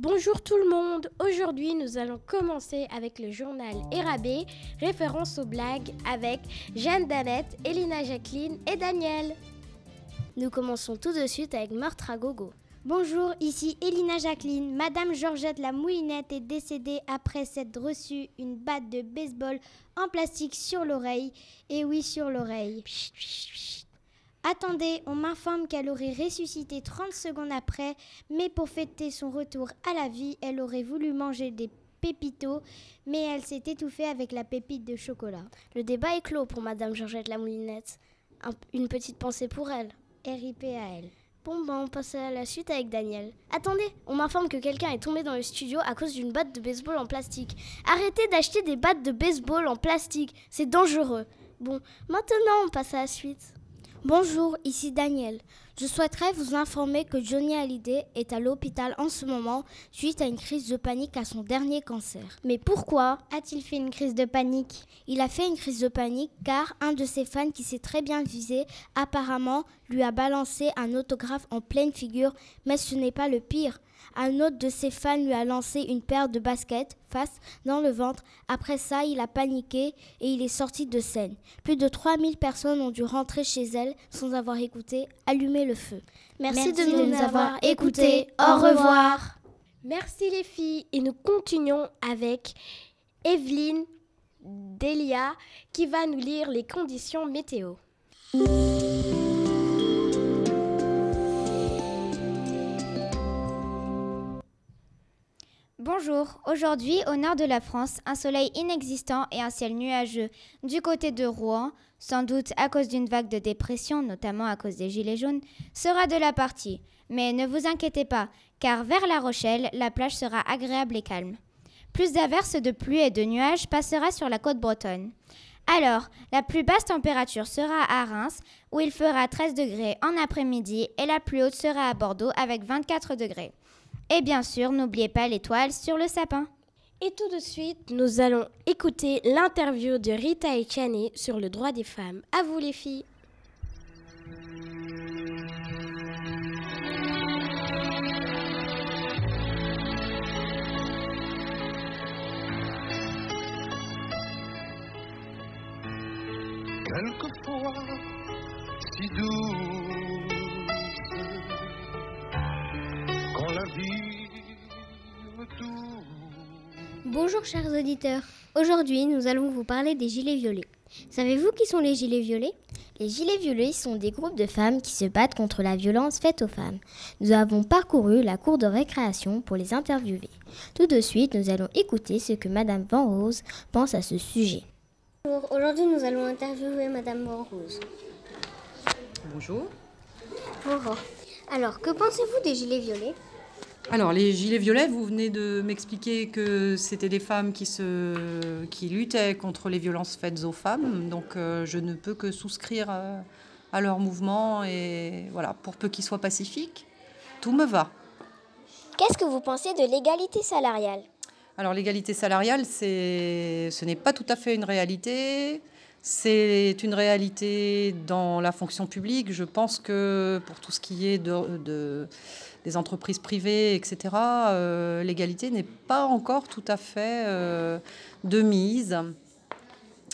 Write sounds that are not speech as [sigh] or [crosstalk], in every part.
Bonjour tout le monde, aujourd'hui nous allons commencer avec le journal Érabé, référence aux blagues avec Jeanne Danette, Elina Jacqueline et Daniel. Nous commençons tout de suite avec Meurtre à gogo. Bonjour, ici Elina Jacqueline. Madame Georgette la Moulinette est décédée après s'être reçue une batte de baseball en plastique sur l'oreille. Et oui, sur l'oreille. Attendez, on m'informe qu'elle aurait ressuscité 30 secondes après, mais pour fêter son retour à la vie, elle aurait voulu manger des pépitos, mais elle s'est étouffée avec la pépite de chocolat. Le débat est clos pour Madame Georgette la Moulinette. une petite pensée pour elle. RIP à elle. Bon, ben on passe à la suite avec Daniel. Attendez, on m'informe que quelqu'un est tombé dans le studio à cause d'une batte de baseball en plastique. Arrêtez d'acheter des battes de baseball en plastique, c'est dangereux. Bon, maintenant on passe à la suite. Bonjour, ici Daniel. Je souhaiterais vous informer que Johnny Hallyday est à l'hôpital en ce moment suite à une crise de panique à son dernier cancer. Mais pourquoi a-t-il fait une crise de panique? Il a fait une crise de panique car un de ses fans qui s'est très bien visé apparemment lui a balancé un autographe en pleine figure, mais ce n'est pas le pire. Un autre de ses fans lui a lancé une paire de baskets face dans le ventre. Après ça, il a paniqué et il est sorti de scène. Plus de 3000 personnes ont dû rentrer chez elles sans avoir écouté Allumer le feu. Merci, de, nous, avoir écoutés. Au revoir. Merci les filles et nous continuons avec Evelyne Delia qui va nous lire les conditions météo. Bonjour, aujourd'hui au nord de la France, un soleil inexistant et un ciel nuageux du côté de Rouen, sans doute à cause d'une vague de dépression, notamment à cause des gilets jaunes, sera de la partie. Mais ne vous inquiétez pas, car vers La Rochelle, la plage sera agréable et calme. Plus d'averses de pluie et de nuages passera sur la côte bretonne. Alors, la plus basse température sera à Reims, où il fera 13 degrés en après-midi, et la plus haute sera à Bordeaux avec 24 degrés. Et bien sûr, n'oubliez pas l'étoile sur le sapin. Et tout de suite, nous allons écouter l'interview de Rita Echani sur le droit des femmes. À vous les filles. Quelquefois, si doux Bonjour chers auditeurs, aujourd'hui nous allons vous parler des gilets violets. Savez-vous qui sont les gilets violets? Les gilets violets sont des groupes de femmes qui se battent contre la violence faite aux femmes. Nous avons parcouru la cour de récréation pour les interviewer. Tout de suite, nous allons écouter ce que Madame Van Rose pense à ce sujet. Bonjour, aujourd'hui nous allons interviewer Madame Van Rose. Bonjour. Bonjour. Alors, que pensez-vous des gilets violets? Alors, les gilets violets, vous venez de m'expliquer que c'était des femmes qui, se, qui luttaient contre les violences faites aux femmes. Donc, euh, je ne peux que souscrire à, à, leur mouvement. Et voilà, pour peu qu'ils soient pacifiques, tout me va. Qu'est-ce que vous pensez de l'égalité salariale? Alors, l'égalité salariale, ce n'est pas tout à fait une réalité. C'est une réalité dans la fonction publique. Je pense que pour tout ce qui est de des entreprises privées, etc., euh, l'égalité n'est pas encore tout à fait euh, de mise.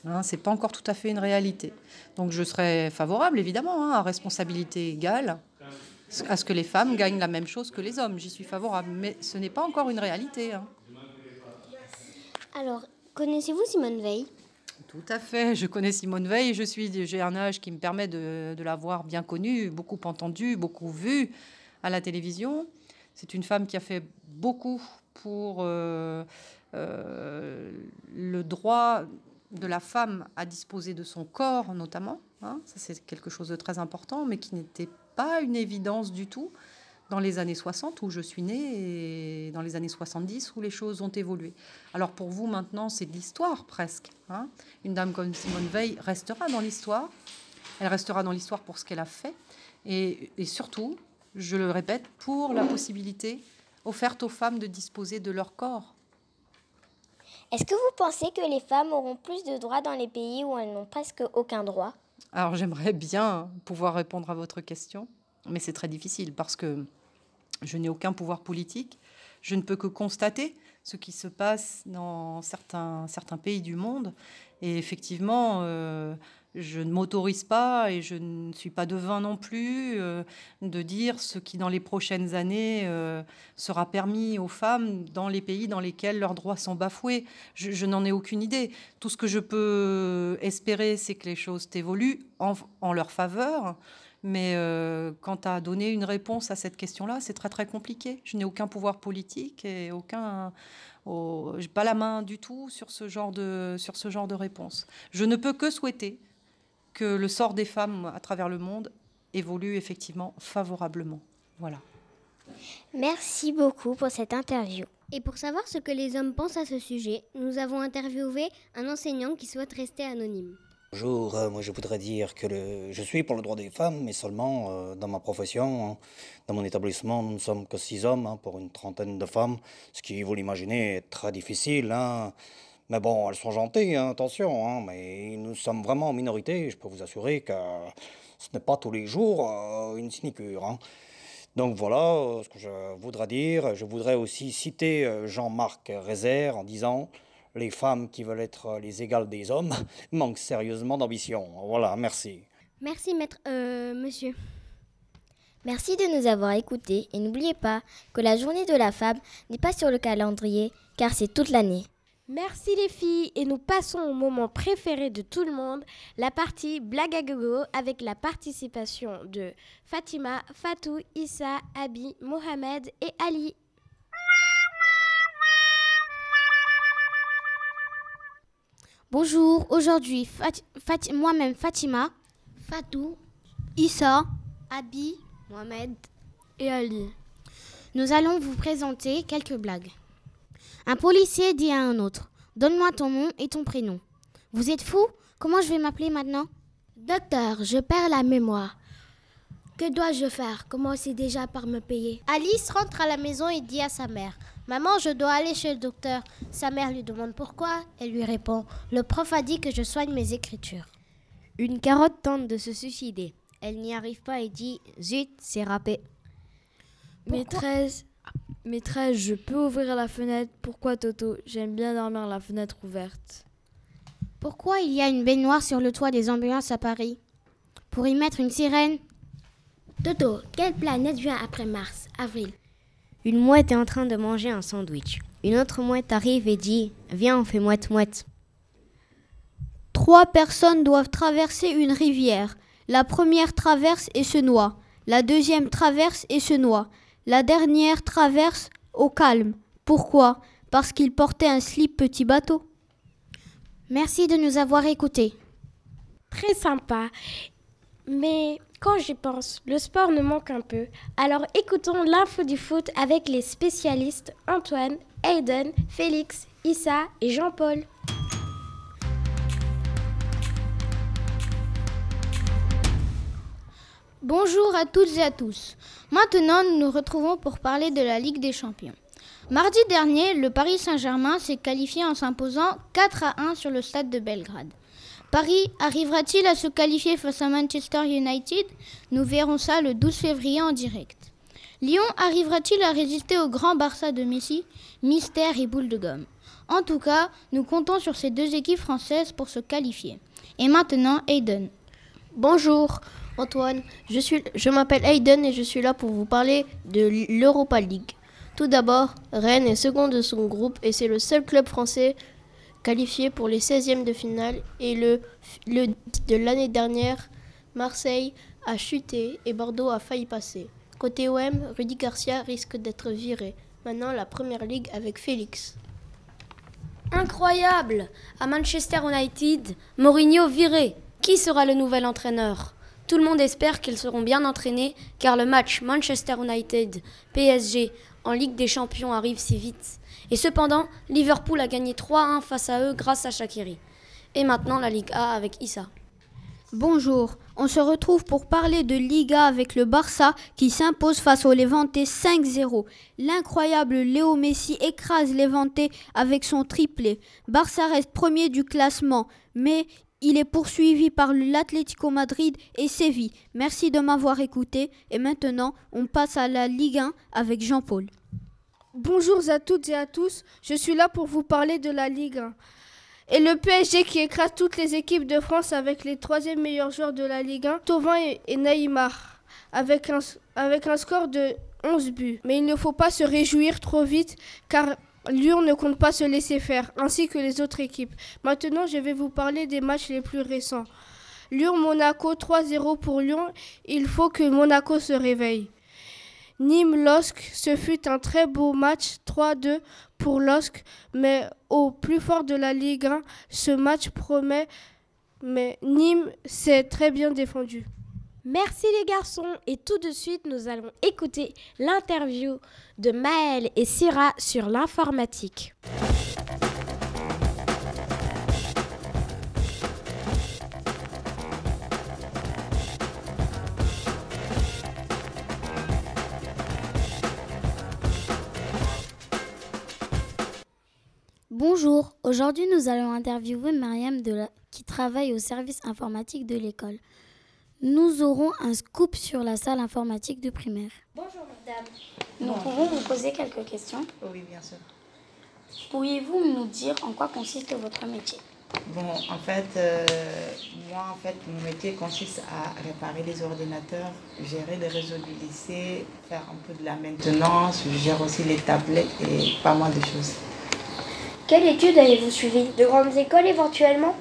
Hein, c'est pas encore tout à fait une réalité. Donc je serais favorable, évidemment, hein, à responsabilité égale, à ce que les femmes gagnent la même chose que les hommes. J'y suis favorable, mais ce n'est pas encore une réalité. Hein. Alors, connaissez-vous Simone Veil? Tout à fait, je connais Simone Veil, je suis, j'ai un âge qui me permet de, l'avoir bien connue, beaucoup entendue, beaucoup vue à la télévision. C'est une femme qui a fait beaucoup pour euh, euh, le droit de la femme à disposer de son corps, notamment. Hein. Ça, c'est quelque chose de très important, mais qui n'était pas une évidence du tout dans les années 60 où je suis née et dans les années 70 où les choses ont évolué. Alors pour vous maintenant, c'est de l'histoire presque. Hein. Une dame comme Simone Veil restera dans l'histoire. Elle restera dans l'histoire pour ce qu'elle a fait et, et surtout je le répète, pour la possibilité offerte aux femmes de disposer de leur corps. Est-ce que vous pensez que les femmes auront plus de droits dans les pays où elles n'ont presque aucun droit? Alors j'aimerais bien pouvoir répondre à votre question, mais c'est très difficile parce que Je n'ai aucun pouvoir politique. Je ne peux que constater ce qui se passe dans certains, certains pays du monde. Et effectivement, euh, je ne m'autorise pas et je ne suis pas devin non plus euh, de dire ce qui dans les prochaines années euh, sera permis aux femmes dans les pays dans lesquels leurs droits sont bafoués. Je, n'en ai aucune idée. Tout ce que je peux espérer, c'est que les choses évoluent en, leur faveur. Mais euh, quant à donner une réponse à cette question-là, c'est très très compliqué. Je n'ai aucun pouvoir politique et aucun, oh, pas la main du tout sur ce genre de sur ce genre de réponse. Je ne peux que souhaiter que le sort des femmes à travers le monde évolue effectivement favorablement. Voilà. Merci beaucoup pour cette interview. Et pour savoir ce que les hommes pensent à ce sujet, nous avons interviewé un enseignant qui souhaite rester anonyme. Bonjour, euh, moi je voudrais dire que je suis pour le droit des femmes, mais seulement euh, dans ma profession. Hein. Dans mon établissement, nous ne sommes que six hommes hein, pour une trentaine de femmes, ce qui, vous l'imaginez, est très difficile. Hein. Mais bon, elles sont gentilles, attention, mais nous sommes vraiment en minorité. Je peux vous assurer que ce n'est pas tous les jours euh, une sinicure. Donc voilà ce que je voudrais dire. Je voudrais aussi citer Jean-Marc Rézère en disant les femmes qui veulent être les égales des hommes [laughs] manquent sérieusement d'ambition. Voilà, merci. Merci, maître, euh, monsieur. Merci de nous avoir écoutés et n'oubliez pas que la journée de la femme n'est pas sur le calendrier car c'est toute l'année. Merci les filles et nous passons au moment préféré de tout le monde, la partie blague à gogo avec la participation de Fatima, Fatou, Issa, Abi, Mohamed et Ali. Bonjour, aujourd'hui moi-même Fatima, Fatou, Issa, Abi, Mohamed et Ali. Nous allons vous présenter quelques blagues. Un policier dit à un autre Donne-moi ton nom et ton prénom. Vous êtes fou Comment je vais m'appeler maintenant? Docteur, je perds la mémoire. Que dois-je faire? Commencez déjà par me payer? Alice rentre à la maison et dit à sa mère Maman, je dois aller chez le docteur. Sa mère lui demande pourquoi. Elle lui répond Le prof a dit que je soigne mes écritures. Une carotte tente de se suicider. Elle n'y arrive pas et dit Zut, c'est râpé. Maîtresse, maîtresse, je peux ouvrir la fenêtre? Pourquoi, Toto? J'aime bien dormir la fenêtre ouverte. Pourquoi il y a une baignoire sur le toit des ambulances à Paris? Pour y mettre une sirène? Toto, quelle planète vient après Mars Avril? Une mouette est en train de manger un sandwich. Une autre mouette arrive et dit Viens, on fait mouette-mouette. Trois personnes doivent traverser une rivière. La première traverse et se noie. La deuxième traverse et se noie. La dernière traverse au calme. Pourquoi? Parce qu'il portait un slip petit bateau. Merci de nous avoir écoutés. Très sympa. Mais quand j'y pense, le sport nous manque un peu. Alors écoutons l'info du foot avec les spécialistes Antoine, Aiden, Félix, Issa et Jean-Paul. Bonjour à toutes et à tous. Maintenant, nous nous retrouvons pour parler de la Ligue des Champions. Mardi dernier, le Paris Saint-Germain s'est qualifié en s'imposant 4 à 1 sur le stade de Belgrade. Paris arrivera-t-il à se qualifier face à Manchester United? Nous verrons ça le 12 février en direct. Lyon arrivera-t-il à résister au grand Barça de Messi? Mystère et boule de gomme. En tout cas, nous comptons sur ces deux équipes françaises pour se qualifier. Et maintenant, Aiden. Bonjour, Antoine. Je, je m'appelle Aiden et je suis là pour vous parler de l'Europa League. Tout d'abord, Rennes est second de son groupe et c'est le seul club français qualifié pour les 16e de finale et le, le de l'année dernière, Marseille a chuté et Bordeaux a failli passer. Côté OM, Rudy Garcia risque d'être viré. Maintenant la première ligue avec Félix. Incroyable À Manchester United, Mourinho viré. Qui sera le nouvel entraîneur? Tout le monde espère qu'ils seront bien entraînés car le match Manchester United PSG en Ligue des Champions arrive si vite. Et cependant, Liverpool a gagné 3-1 face à eux grâce à Shakiri. Et maintenant la Ligue A avec Issa. Bonjour, on se retrouve pour parler de Liga avec le Barça qui s'impose face au Levante 5-0. L'incroyable Léo Messi écrase Levante avec son triplé. Barça reste premier du classement, mais Il est poursuivi par l'Atlético Madrid et Séville. Merci de m'avoir écouté et maintenant on passe à la Ligue 1 avec Jean-Paul. Bonjour à toutes et à tous, je suis là pour vous parler de la Ligue 1. Et le PSG qui écrase toutes les équipes de France avec les troisième meilleurs joueurs de la Ligue 1, Tovin et, et Neymar, avec un, avec un score de 11 buts. Mais il ne faut pas se réjouir trop vite car Lyon ne compte pas se laisser faire, ainsi que les autres équipes. Maintenant, je vais vous parler des matchs les plus récents. Lyon-Monaco 3-0 pour Lyon, il faut que Monaco se réveille. Nîmes-Losc, ce fut un très beau match 3-2 pour Losc, mais au plus fort de la Ligue 1, ce match promet, mais Nîmes s'est très bien défendu. Merci les garçons et tout de suite nous allons écouter l'interview de Maël et Syrah sur l'informatique. Bonjour, aujourd'hui nous allons interviewer Mariam de qui travaille au service informatique de l'école. Nous aurons un scoop sur la salle informatique du primaire. Bonjour madame, nous pouvons vous poser quelques questions Oui, bien sûr. Pourriez-vous nous dire en quoi consiste votre métier? Bon, en fait, euh, moi, en fait, mon métier consiste à réparer les ordinateurs, gérer les réseaux du lycée, faire un peu de la maintenance, je gère aussi les tablettes et pas mal de choses. Quelle étude avez-vous suivi De grandes écoles éventuellement?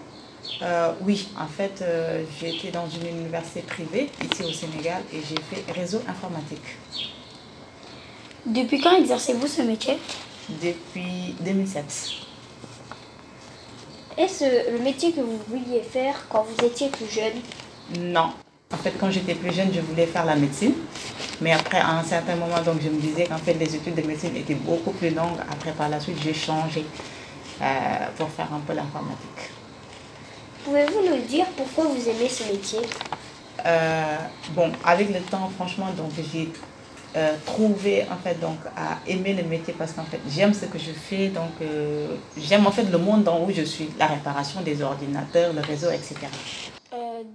Euh, oui, en fait, euh, j'ai été dans une université privée ici au Sénégal et j'ai fait réseau informatique Depuis quand exercez-vous ce métier? Depuis 2007. Est-ce le métier que vous vouliez faire quand vous étiez plus jeune? Non. En fait, quand j'étais plus jeune, je voulais faire la médecine. Mais après, à un certain moment, donc, je me disais qu'en fait, les études de médecine étaient beaucoup plus longues. Après, par la suite, j'ai changé euh, pour faire un peu l'informatique. Pouvez-vous nous dire pourquoi vous aimez ce métier? Euh, bon, avec le temps, franchement, donc j'ai euh, trouvé en fait donc à aimer le métier parce qu'en fait j'aime ce que je fais, donc euh, j'aime en fait le monde dans où je suis, la réparation des ordinateurs, le réseau, etc.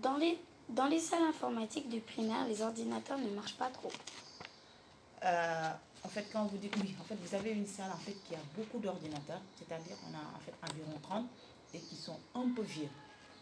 Dans, les, dans les salles informatiques du primaire, les ordinateurs ne marchent pas trop. En fait, quand vous dites oui, en fait, vous avez une salle en fait qui a beaucoup d'ordinateurs, c'est-à-dire on a en fait environ 30 et qui sont un peu vieux.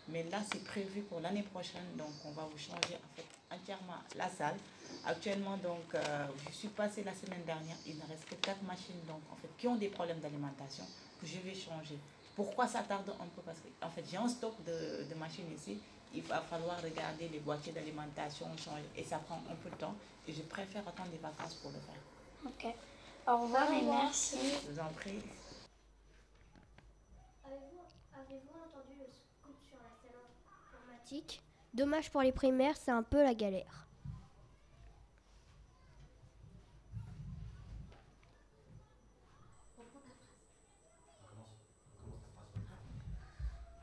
Mais là, c'est prévu pour l'année prochaine, donc on va vous changer en fait entièrement la salle. Actuellement, donc, euh, je suis passée la semaine dernière, il ne reste que quatre machines donc, en fait, qui ont des problèmes d'alimentation que je vais changer. Pourquoi ça tarde un peu? Parce que en fait, j'ai un stock de, de machines ici. Il va falloir regarder les boîtiers d'alimentation, changer, et ça prend un peu de temps. Et je préfère attendre les vacances pour le faire. Ok. Au revoir et merci. Je vous en prie. Avez-vous entendu le scoop sur la salle informatique Dommage pour les primaires, c'est un peu la galère.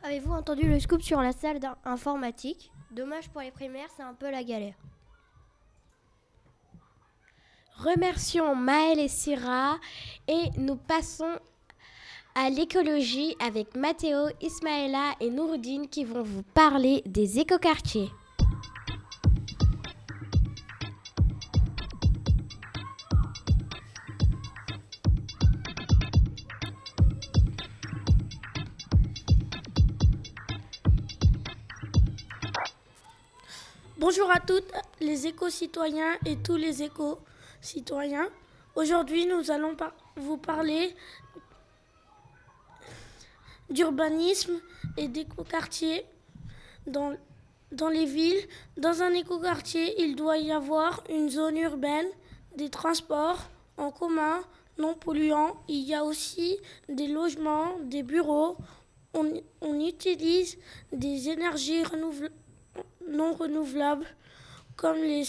Avez-vous entendu le scoop sur la salle informatique Dommage pour les primaires, c'est un peu la galère. Remercions Maël et Syrah et nous passons à l'écologie avec Mathéo, Ismaëla et Nouroudine qui vont vous parler des écoquartiers. Bonjour à toutes les éco-citoyens et tous les éco-citoyens. Aujourd'hui, nous allons vous parler d'urbanisme et d'écoquartier dans, dans les villes. Dans un écoquartier, il doit y avoir une zone urbaine, des transports en commun non polluants. Il y a aussi des logements, des bureaux. On, on utilise des énergies non renouvelables comme, les,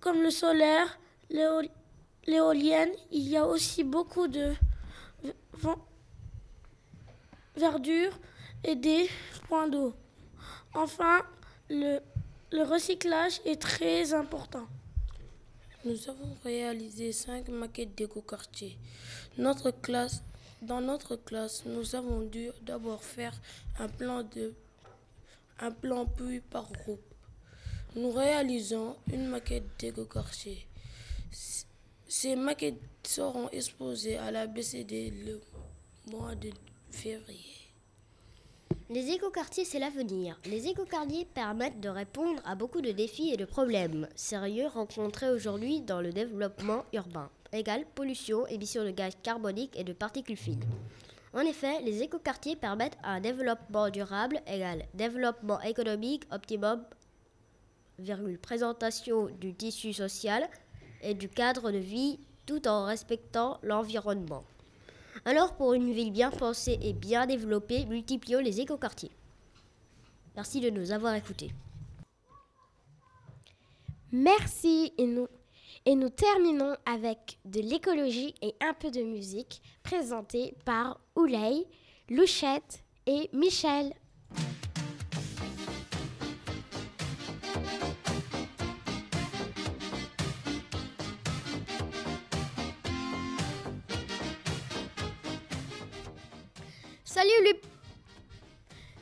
comme le solaire, l'éol- l'éolienne. Il y a aussi beaucoup de verdure et des points d'eau. Enfin, le, recyclage est très important. Nous avons réalisé cinq maquettes d'éco-quartier. Dans notre classe, nous avons dû d'abord faire un plan de un plan puis par groupe. Nous réalisons une maquette d'éco-quartier. Ces maquettes seront exposées à la BCD le mois de février. Les écoquartiers, c'est l'avenir. Les écoquartiers permettent de répondre à beaucoup de défis et de problèmes sérieux rencontrés aujourd'hui dans le développement urbain, égale pollution, émissions de gaz carbonique et de particules fines. En effet, les écoquartiers permettent un développement durable égal développement économique optimum, présentation du tissu social et du cadre de vie tout en respectant l'environnement. Alors pour une ville bien pensée et bien développée, multiplions les écoquartiers. Merci de nous avoir écoutés. Merci et nous, et nous terminons avec de l'écologie et un peu de musique présentée par Ouley, Louchette et Michel.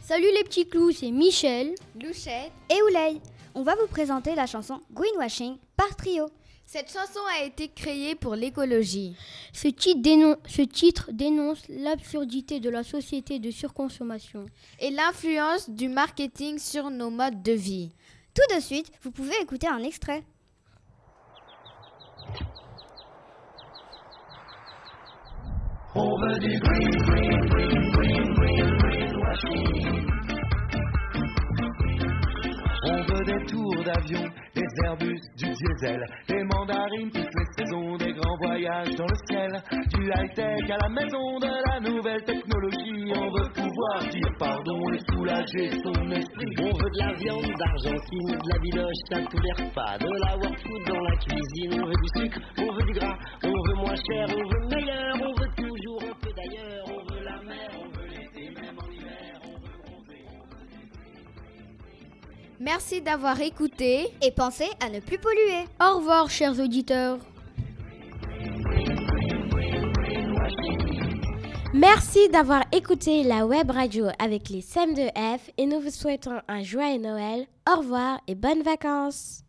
Salut les petits clous, c'est Michel, Louchette et Ouley. On va vous présenter la chanson Greenwashing par Trio. Cette chanson a été créée pour l'écologie. Ce titre, dénon- ce titre dénonce l'absurdité de la société de surconsommation. Et l'influence du marketing sur nos modes de vie. Tout de suite, vous pouvez écouter un extrait. On veut du green, green, green, green, green, greenwashing. On veut des tours d'avion, des Airbus, du diesel, des mandarines, toutes les saisons, des grands voyages dans le ciel, du high-tech à la maison, de la nouvelle technologie. On veut pouvoir dire pardon et soulager son esprit. On veut de la viande d'Argentine, de la biloche à tous les repas, de la work food dans la cuisine. On veut du sucre, on veut du gras, on veut moins cher, on veut meilleur, on veut Merci d'avoir écouté et pensez à ne plus polluer. Au revoir, chers auditeurs. Merci d'avoir écouté la web radio avec les SEM2F et nous vous souhaitons un joyeux Noël. Au revoir et bonnes vacances.